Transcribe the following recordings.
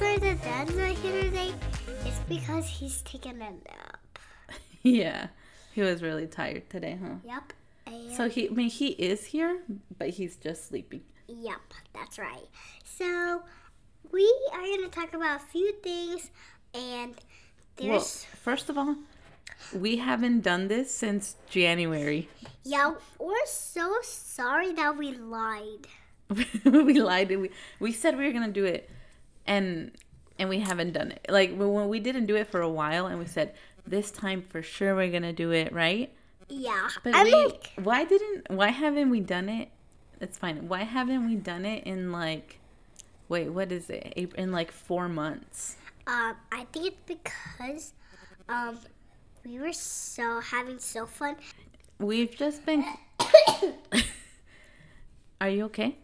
we're so Dad's not here today. It's because he's taking a nap. yeah, he was really tired today, huh? Yep. And So he, I mean, he is here, but he's just sleeping. Yep, that's right. So we are going to talk about a few things, and Well, there's first of all, we haven't done this since January. yeah, we're so sorry that we lied. we lied. We we said we were gonna do it, and and we haven't done it. Like when we didn't do it for a while, and we said this time for sure we're gonna do it, right? Yeah, But I'm we, like, why didn't? Why haven't we done it? It's fine. Why haven't we done it in like, wait, what is it? In like four months. um, I think it's because um, we were so having so fun. We've just been. Are you okay?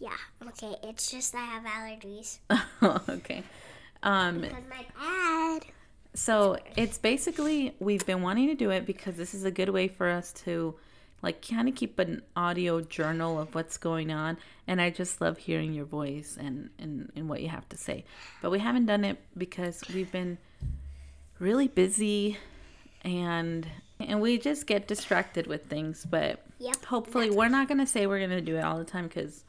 Yeah, okay. It's just I have allergies okay. Um, because my dad. So it's basically we've been wanting to do it because this is a good way for us to like kind of keep an audio journal of what's going on and I just love hearing your voice and, and and what you have to say. But we haven't done it because we've been really busy and and we just get distracted with things, but Yep. hopefully we're not going to say we're going to do it all the time cuz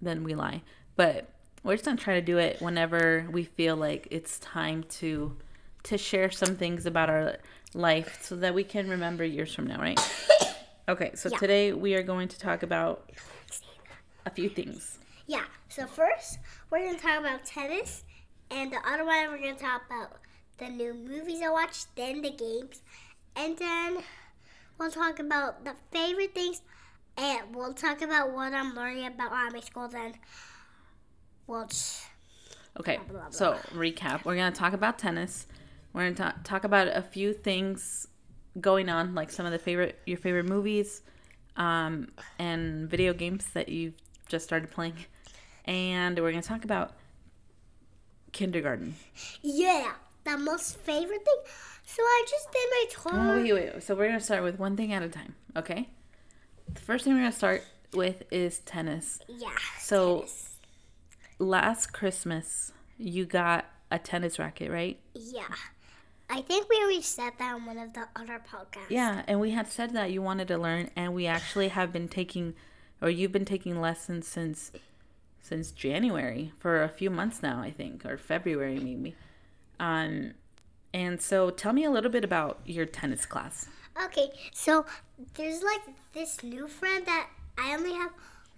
then we lie. But we're just going to try to do it whenever we feel like it's time to to share some things about our life so that we can remember years from now, right? Okay, so Yeah. today we are going to talk about a few things. Yeah. So first, we're gonna talk about tennis, and the other one we're gonna talk about the new movies I watched, then the games, and then we'll talk about the favorite things, and we'll talk about what I'm learning about army school. Then we'll. Just, Okay, blah, blah. so recap. We're going to talk about tennis. We're going to ta- talk about a few things going on, like some of the favorite your favorite movies, um, and video games that you've just started playing, and we're going to talk about kindergarten. yeah, the most favorite thing. So I just did my Oh, tour. wait, wait, wait. So we're gonna start with one thing at a time, okay? The first thing we're gonna start with is tennis. Yeah. So- tennis. Last Christmas, you got a tennis racket, right? Yeah. I think we already said that on one of the other podcasts. Yeah, and we had said that you wanted to learn, and we actually have been taking, or you've been taking lessons since, since January for a few months now, I think, or February maybe. Um, and so tell me a little bit about your tennis class. Okay, so there's like this new friend that I only have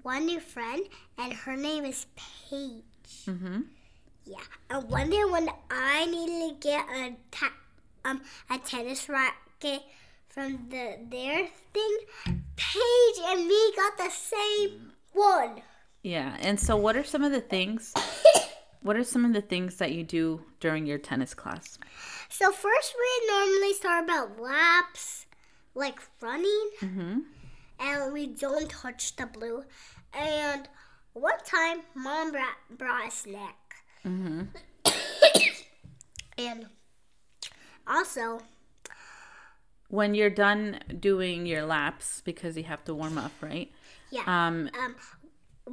one new friend, and her name is Paige. Mm-hmm. Yeah, and one day when I needed to get a ta- um a tennis racket from the their thing, Paige and me got the same one. Yeah, and so what are some of the things? What are some of the things that you do during your tennis class? So first we normally start about laps, like running, Mm-hmm. and we don't touch the blue. And one time, mom brought, brought a snack. Mm-hmm. And also, When you're done doing your laps, because you have to warm up, right? yeah, Um, um,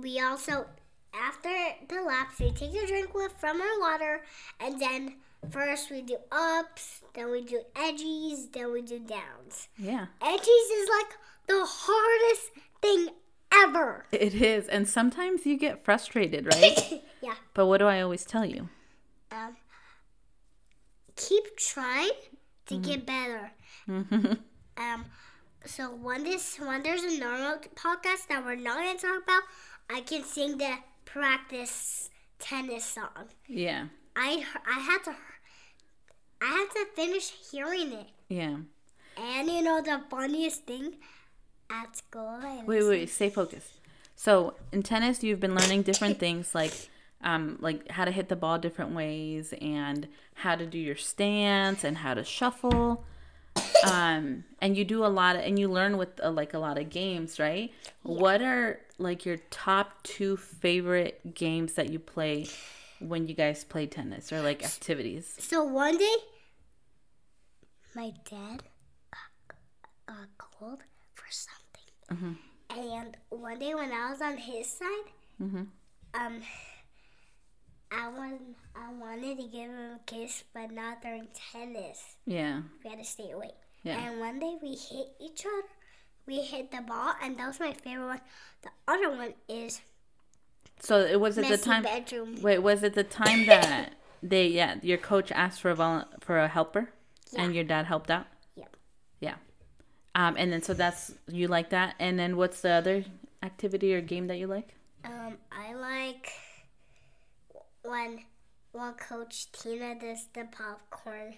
we also after the laps we take a drink with from our water, and then first we do ups, then we do edgies, then we do downs. yeah, Edgies is like the hardest thing ever. it is, and sometimes you get frustrated, right? yeah. but what do I always tell you? um, keep trying to get better. Mm-hmm. Um, so when this when there's a normal podcast that we're not gonna talk about, I can sing the practice tennis song. Yeah, I I had to I had to finish hearing it, yeah. and you know the funniest thing at school. Wait, was- wait, stay focused. So in tennis, you've been learning different things like, um, like how to hit the ball different ways and how to do your stance and how to shuffle. Um, and you do a lot of, and you learn with uh, like a lot of games, right? What are like your top two favorite games that you play when you guys play tennis or like activities? So one day, my dad got, got cold for something, and one day when I was on his side, Mhm. um, I want I wanted to give him a kiss, but not during tennis. Yeah. We had to stay away. Yeah. And one day we hit each other. We hit the ball, and that was my favorite one. The other one is So it was at the time. bedroom. Wait, was it the time that they yeah your coach asked for a vol- for a helper, and your dad helped out? Yep. Yeah. Um, and then so that's you like that, and then what's the other activity or game that you like? Um, I like when when Coach Tina does the popcorn.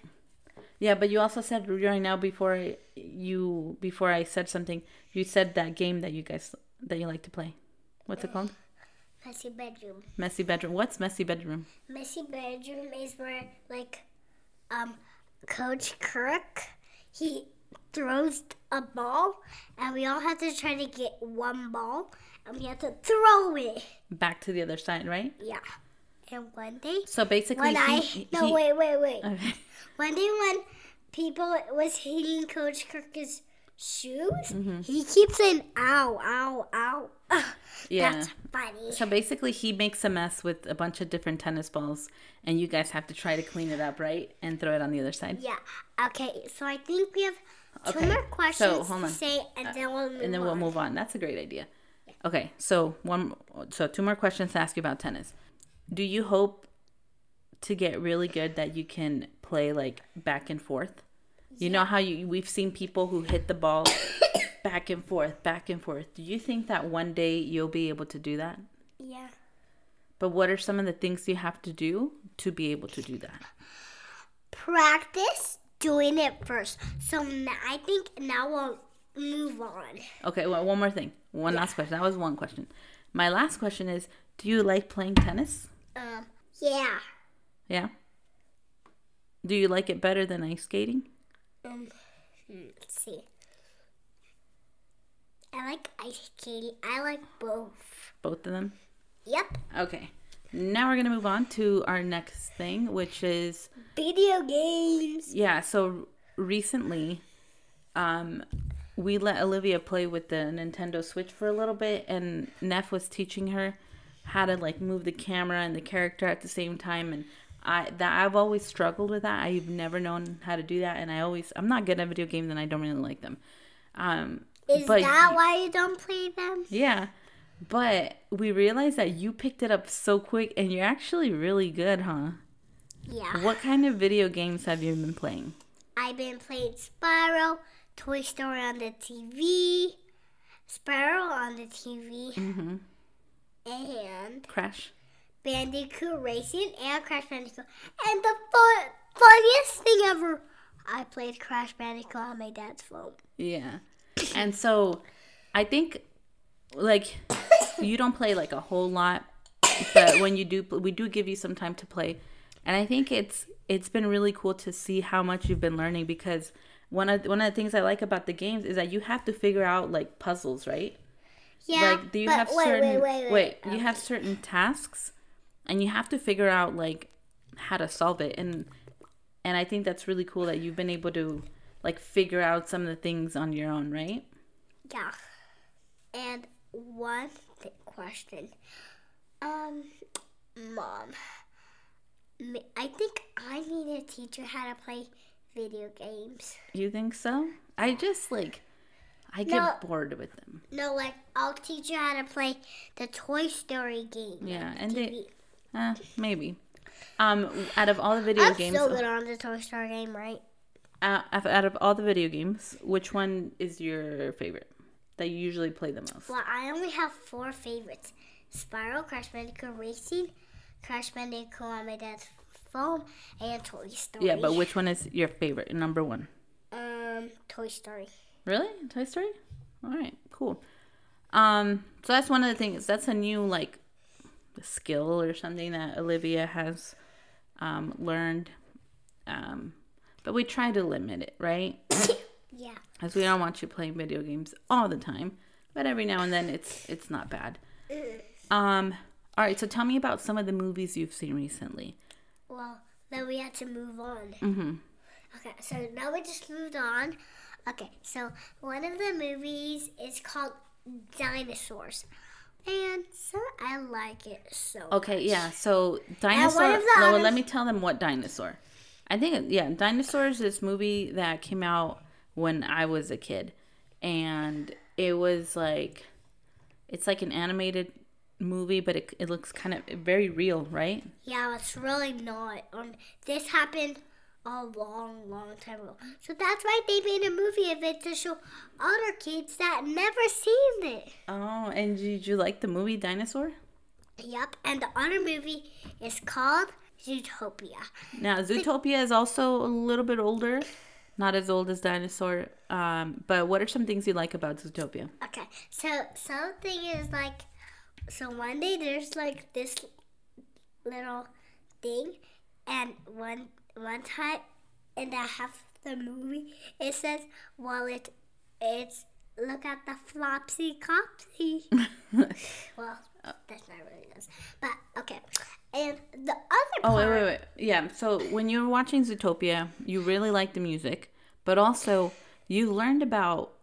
Yeah, but you also said right now before you before I said something, you said that game that you guys that you like to play. What's it called? Messy bedroom. Messy bedroom. What's messy bedroom? Messy bedroom is where like um Coach Kirk he throws a ball and we all have to try to get one ball and we have to throw it. Back to the other side, right? Yeah. And one day So basically, when he, I no he- wait wait wait Okay. one day when people was hitting Coach Kirk's shoes, Mm-hmm. he keeps saying ow ow ow. Yeah. That's funny. So basically, he makes a mess with a bunch of different tennis balls, and you guys have to try to clean it up, right? And throw it on the other side. Yeah. Okay. So I think we have two Okay, more questions so, hold on. Uh, say, and then we'll move and then we'll on. move on. That's a great idea. Okay, so one, so two more questions to ask you about tennis. Do you hope to get really good that you can play like back and forth? You know how you we've seen people who hit the ball back and forth, back and forth. Do you think that one day you'll be able to do that? Yeah. But what are some of the things you have to do to be able to do that? Practice doing it first. So I think now we'll move on. Okay, well, one more thing. One last question. That was one question. My last question is, do you like playing tennis? Um. Yeah. Yeah. Do you like it better than ice skating? Um. hmm, Let's see. I like ice skating. I like both. Both of them? Yep. Okay. Now we're going to move on to our next thing, which is Video games. yeah, so recently um we let Olivia play with the Nintendo Switch for a little bit and Neff was teaching her how to like move the camera and the character at the same time and I that I've always struggled with that. I've never known how to do that and I always I'm not good at video games and I don't really like them. Um Is but that why you don't play them? Yeah. But we realized that you picked it up so quick and you're actually really good, huh? Yeah. What kind of video games have you been playing? I've been playing Spyro, Toy Story on the TV, Spyro on the TV, Mm-hmm. and Crash. Bandicoot Racing and Crash Bandicoot. And the fun, funniest thing ever, I played Crash Bandicoot on my dad's phone. Yeah. And so I think like you don't play like a whole lot, but when you do we do give you some time to play. And I think it's it's been really cool to see how much you've been learning because one of one of the things I like about the games is that you have to figure out like puzzles, right? Yeah, like do you have wait, certain wait, wait, wait. you um, have certain tasks and you have to figure out like how to solve it and and I think that's really cool that you've been able to like figure out some of the things on your own, right? Yeah. And one th- question. Um, Mom, I think I need to teach you how to play video games. You think so? I just like I get No. bored with them. No, like, I'll teach you how to play the Toy Story game. Yeah, and they Uh, maybe. Um out of all the video I'm games so good on the Toy Story game, right? uh, out of all the video games, which one is your favorite that you usually play the most? Well, I only have four favorites Spyro, Crash Bandicoot Racing, Crash Bandicoot on my dad's phone, and Toy Story. Yeah, but which one is your favorite? Number 1. Um, Toy Story. Really? Toy Story? All right, cool. Um, so that's one of the things. That's a new like skill or something that Olivia has um, learned. Um, but we try to limit it, right? Yeah. Because we don't want you playing video games all the time, but every now and then it's it's not bad. Um, all right. So tell me about some of the movies you've seen recently. Well, then we had to move on. Mm-hmm. Okay, so now we just moved on. Okay, so one of the movies is called Dinosaurs. And so I like it so Okay, much. yeah. So dinosaur. others- let me tell them what dinosaur. I think yeah, dinosaurs. This movie that came out when I was a kid, and it was like, it's like an animated movie, but it, it looks kind of very real, right? Yeah, it's really not. Um, this happened a long, long time ago. So that's why they made a movie of it to show other kids that never seen it. Oh, and did you like the movie Dinosaur? Yep, and the other movie is called Zootopia. Now, Zootopia is also a little bit older, not as old as Dinosaur. Um, but what are some things you like about Zootopia? Okay, so something is like, so one day there's like this little thing, and one one time in the half of the movie it says, well, it it's look at the flopsy copsy. well, that's not really this, but okay. And the other Oh part, wait, wait, wait. Yeah. So when you were watching Zootopia, you really liked the music, but also you learned about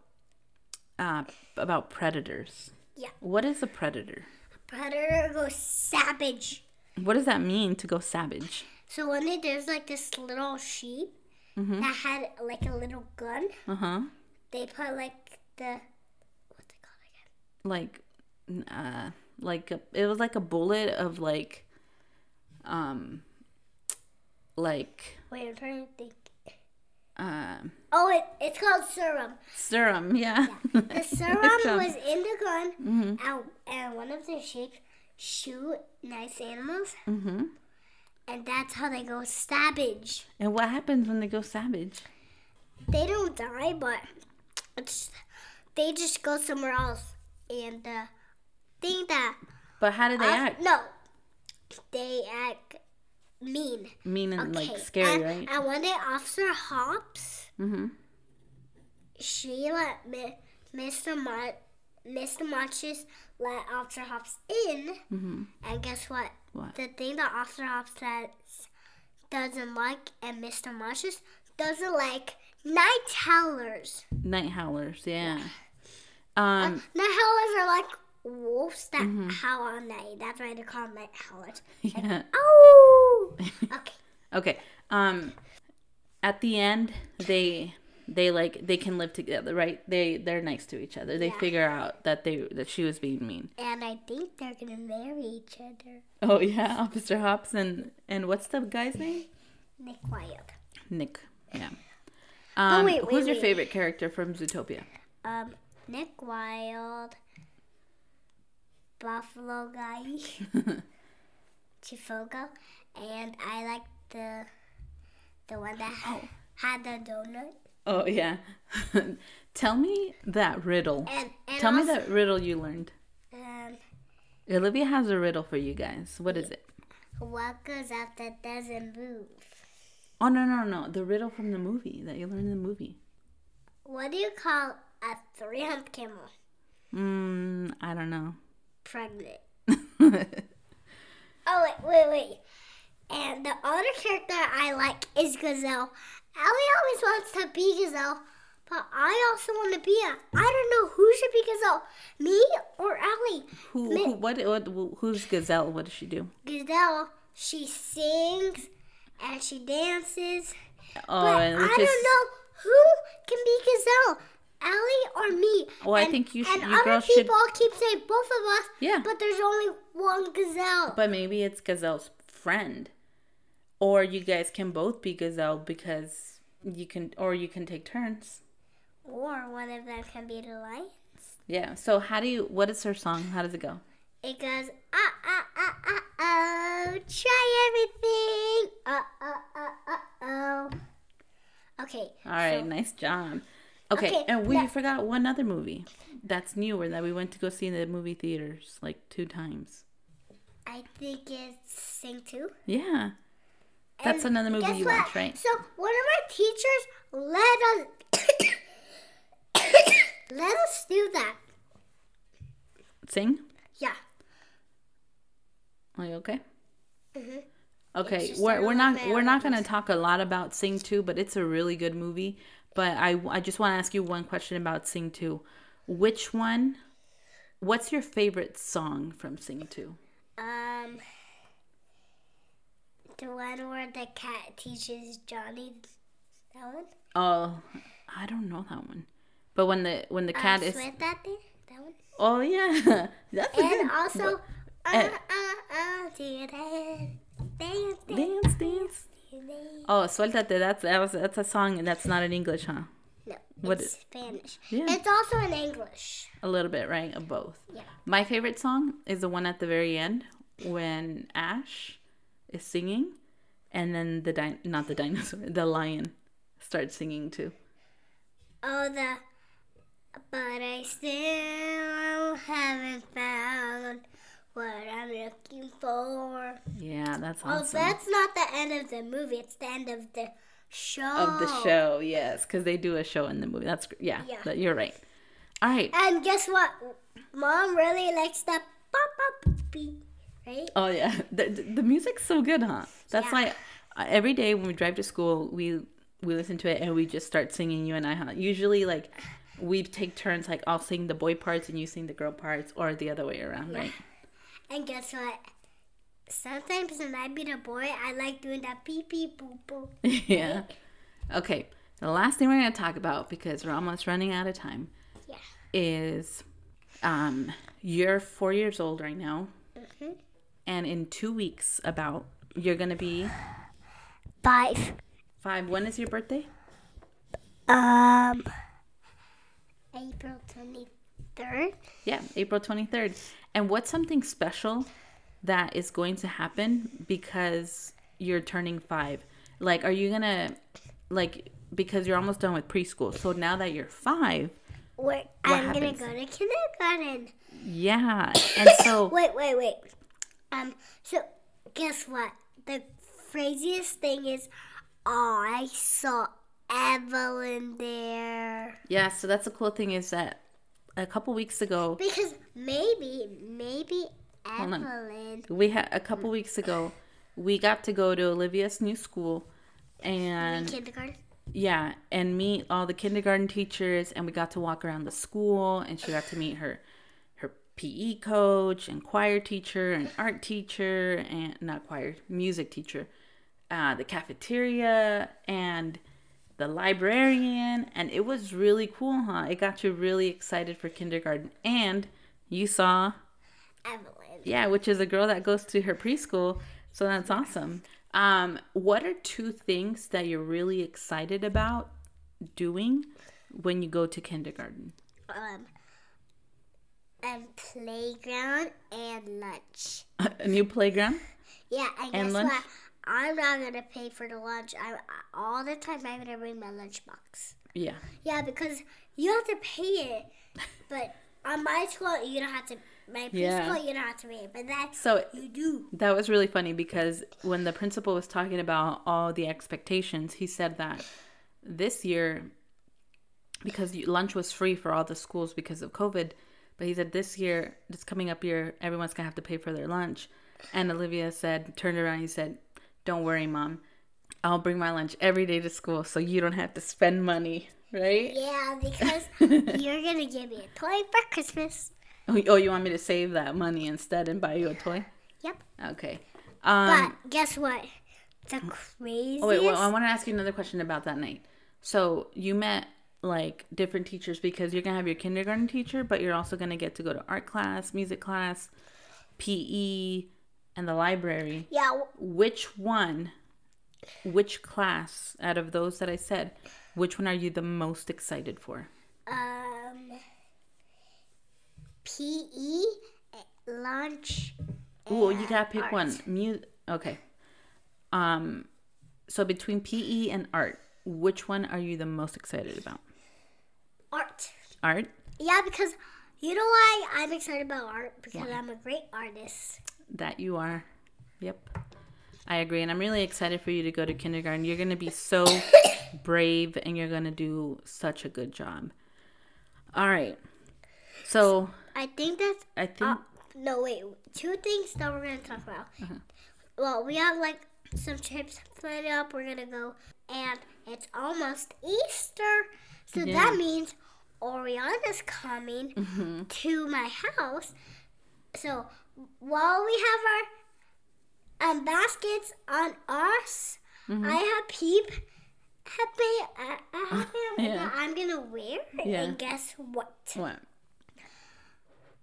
uh, about predators. Yeah. What is a predator? predator goes savage. What does that mean to go savage? So one day there's like this little sheep that had like a little gun. Uh huh. They put like the what's it called again? Like, uh, like a, it was like a bullet of like, um, like Wait, I'm trying to think. um Oh, it, it's called serum. serum. Yeah. The serum was in the gun, and, and one of the sheep shoot nice animals, Mm-hmm. And that's how they go savage. And what happens when they go savage? They don't die, but it's they just go somewhere else, and the thing that But how do they Off- act? No, they act mean. Mean and Okay. like scary, and, right? And one day, Officer Hopps, Mm-hmm. she let Mi- Mr. Mott, Mr. Marches let Officer Hopps in, Mm-hmm. and guess what? What? The thing that Officer Hopps says doesn't like, and Mr. Marches doesn't like, night howlers. Night howlers, yeah. Um, Night howlers are like wolves that Mm-hmm. howl all night. That's why they're called night howlers. yeah. Oh, okay. Okay. Um, at the end, they they like they can live together, right? They they're nice to each other. They Yeah. figure out that they that she was being mean. And I think they're gonna marry each other. Oh yeah, Officer Hopps and and what's the guy's name? Nick Wilde. Nick. Yeah. Um, wait, wait, who's your wait. favorite character from Zootopia? Um, Nick Wilde. Buffalo guy. Chifogo. And I like the the one that had, had the donut. Oh yeah. Tell me that riddle. And, and Tell me that riddle you learned. Um, Olivia has a riddle for you guys. What is it? what goes up that doesn't move? Oh no no no! The riddle from the movie that you learned in the movie. What do you call a three-hump camel? Mm, I don't know. Pregnant. Oh wait, wait, wait. And the other character I like is Gazelle. Ellie always wants to be Gazelle, but I also want to be a. I don't know who should be Gazelle, me or Ellie. who, Me- who what, what who's Gazelle? What does she do? Gazelle, she sings and she dances, Oh, but and I which don't know who can be Gazelle. Ellie or me? Well, I think you should- And you other girls should- people keep saying both of us. Yeah. But there's only one Gazelle. but maybe it's Gazelle's friend, or you guys can both be Gazelle because you can, or you can take turns. or one of them can be the lion. Yeah. So how do you? What is her song? How does it go? It goes, ah, ah, ah, ah, oh, try everything. Uh, uh, uh, uh, oh. Okay. All right, so nice job. Okay, Okay, and we now- forgot one other movie that's newer that we went to go see in the movie theaters like two times. I think it's Sing 2. Yeah, that's And another movie you watched, right? So one of my teachers let us let us do that. Sing. Yeah. Are you okay? Mhm. Okay, we're, we're not we're not gonna talk a lot about Sing Two, but it's a really good movie. But I I just want to ask you one question about Sing Two. Which one What's your favorite song from Sing 2? Um, the one where the cat teaches Johnny. That one. Oh, I don't know that one. But when the when the cat uh, is Sweat that thing. That one. Oh yeah. That's a And good. also, uh, eh. uh, uh, dance, dance, dance, Dance, dance. dance. Oh, suéltate. That's that was that's a song and that's not in English, huh? No, What it's is- Spanish. Yeah. It's also in English. A little bit, right? Of both. Yeah. My favorite song is the one at the very end when Ash is singing, and then the di- not the dinosaur, the lion starts singing too. Oh, the. But I still haven't found what I'm looking for. Yeah, that's oh, awesome. Oh, that's not the end of the movie. It's the end of the show. of the show, yes, because they do a show in the movie. That's yeah, Yeah. that- you're right. All right. And guess what? Mom really likes the pop pop beat, right? Oh yeah, the the music's so good, huh? That's Yeah. why every day when we drive to school, we we listen to it and we just start singing. You and I, huh? Usually, like we take turns. Like I'll sing the boy parts and you sing the girl parts, or the other way around, right? And guess what? Sometimes when I be the boy, I like doing that pee pee boo boo. yeah. Okay. The last thing we're gonna talk about because we're almost running out of time Yeah. is um you're four years old right now, Mm-hmm. And in two weeks about you're gonna be Five. five. When is your birthday? Um. April twenty third. Yeah, April 23rd. And what's something special that is going to happen because you're turning five? Like, are you gonna, like, because you're almost done with preschool. So now that you're five, Wait, I'm happens? gonna go to kindergarten. yeah. And so, Wait, wait, wait. Um. So, guess what? The craziest thing is, oh, I saw Evelyn there. yeah, so that's the cool thing is that a couple weeks ago, Because maybe, maybe. Evelyn. we had a couple weeks ago, we got to go to Olivia's new school and kindergarten. Yeah, and meet all the kindergarten teachers, and we got to walk around the school, and she got to meet her her PE coach and choir teacher and art teacher and not choir music teacher, uh, the cafeteria and the librarian, and it was really cool, huh? It got you really excited for kindergarten, and you saw Evelyn. yeah, which is a girl that goes to her preschool. So that's awesome. Um, what are two things that you're really excited about doing when you go to kindergarten? Um. And playground and lunch. a new playground? Yeah, and, And guess lunch? what? I'm not gonna pay for the lunch. I all the time I'm gonna bring my lunchbox. Yeah. Yeah, because you have to pay it, but on my school you don't have to. My preschool Yeah. you don't have to pay it, but that So you do. that was really funny because when the principal was talking about all the expectations, he said that this year, because lunch was free for all the schools because of COVID, but he said this year, this coming up year, everyone's gonna have to pay for their lunch. And Olivia said, turned around, he said, "Don't worry, mom, I'll bring my lunch every day to school, so you don't have to spend money." Right? Yeah, because you're gonna give me a toy for Christmas. Oh, oh, you want me to save that money instead and buy you a toy? Yep. Okay. Um, But guess what? The craziest. Oh, wait, well, I want to ask you another question about that night. So you met like different teachers because you're gonna have your kindergarten teacher, but you're also gonna get to go to art class, music class, PE, and the library. yeah, Which one, which class out of those that I said, which one are you the most excited for? um, PE, lunch. Ooh, you gotta pick art. one. Mu- okay. Um, so between PE and art, which one are you the most excited about? Art. Art. Yeah, because you know why I'm excited about art? Because I'm a great artist. That you are. Yep. I agree. And I'm really excited for you to go to kindergarten. You're going to be so brave and you're going to do such a good job. All right. So I think that's. I think, Uh, no, wait. Two things that we're going to talk about. Well, we have like some trips planned up. We're to go. And it's almost Easter. So Yeah. that means Oriana's coming Mm-hmm. to my house. So while we have our um, baskets on us, Mm-hmm. I have peep happy. I, I have it Yeah. that I'm gonna wear. Yeah. And guess what? What?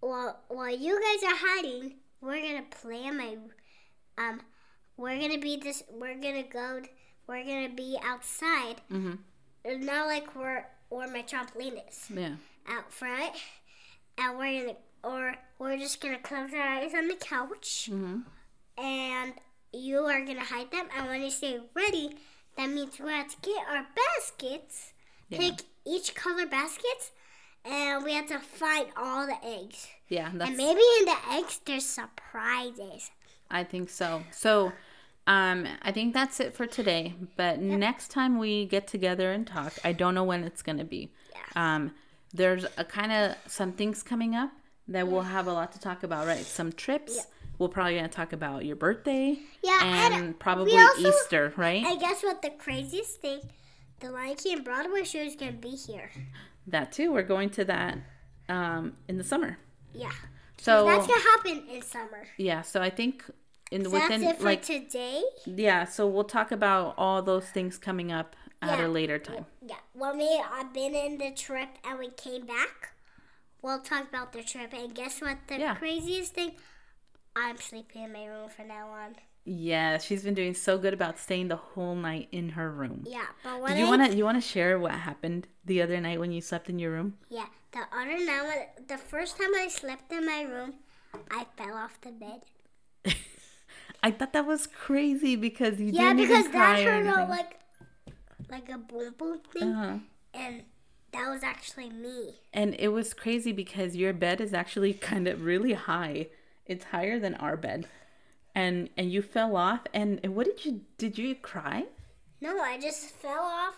While while you guys are hiding, we're gonna play my um. We're gonna be this. We're gonna go. We're gonna be outside. Mm-hmm. Not like where where my trampoline is. Yeah. out front, and we're gonna or we're just gonna close our eyes on the couch, Mm-hmm. and you are gonna hide them. And when you say ready, that means we have to get our baskets, Yeah. pick each color baskets, and we have to find all the eggs. Yeah. That's. And maybe in the eggs there's surprises. I think so. So, um, I think that's it for today. But next time we get together and talk, I don't know when it's gonna be. Yeah. Um, there's a kind of some things coming up that we'll have a lot to talk about, right? Some trips. We're probably gonna talk about your birthday. Yeah, And, and probably also- Easter, right? I guess what? The craziest thing, the Lion King Broadway show is gonna be here. that too. We're going to that um, in the summer. Yeah, So that's gonna happen in summer. yeah. So I think in So within that's it for like today. yeah. So we'll talk about all those things coming up at Yeah. a later time. Yeah, when we I've been in the trip and we came back, we'll talk about the trip. And guess what? The Yeah. craziest thing, I'm sleeping in my room from now on. Yeah, she's been doing so good about staying the whole night in her room. Yeah, but when Did you I, wanna you wanna share what happened the other night when you slept in your room? yeah, the other night, the first time I slept in my room, I fell off the bed. I thought that was crazy because you Yeah, didn't because even cry that turned out like like a boom boom thing, uh-huh. and that was actually me. And it was crazy because your bed is actually kind of really high. It's higher than our bed. And and you fell off and, and what did you did you cry? No, I just fell off.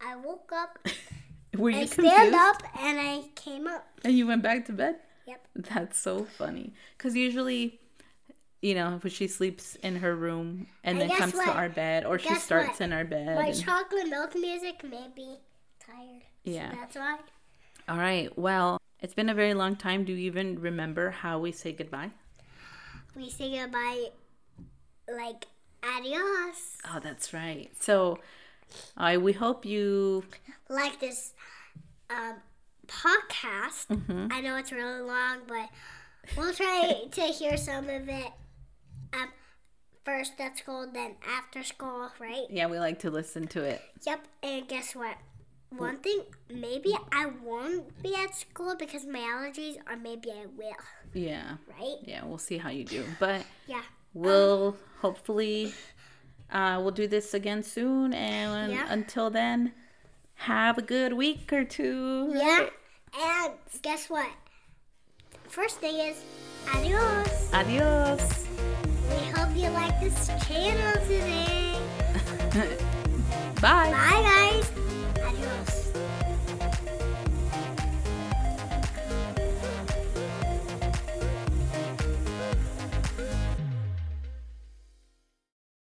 I woke up, Were you I confused? stand up, and I came up. And you went back to bed? Yep. That's so funny. Because usually, you know, when she sleeps in her room and And then guess comes to our bed, or she starts what? in our bed. My and- chocolate milk music made me tired. So Yeah. that's why. All right. Well, it's been a very long time. Do you even remember how we say goodbye? We say goodbye like adios. Oh, that's right. So, I we hope you. Like this um, podcast. Mm-hmm. I know it's really long, but we'll try to hear some of it. Um, first at school, then after school, right? Yeah, we like to listen to it. Yep. And guess what? One thing, maybe I won't be at school because my allergies, or maybe I will, Yeah. right? Yeah, we'll see how you do. But Yeah. we'll hopefully uh, we'll do this again soon. And Yeah. until then, have a good week or two. Yeah. And guess what? First thing is adios. Adios. Hope you like this channel today. Bye. Bye, guys.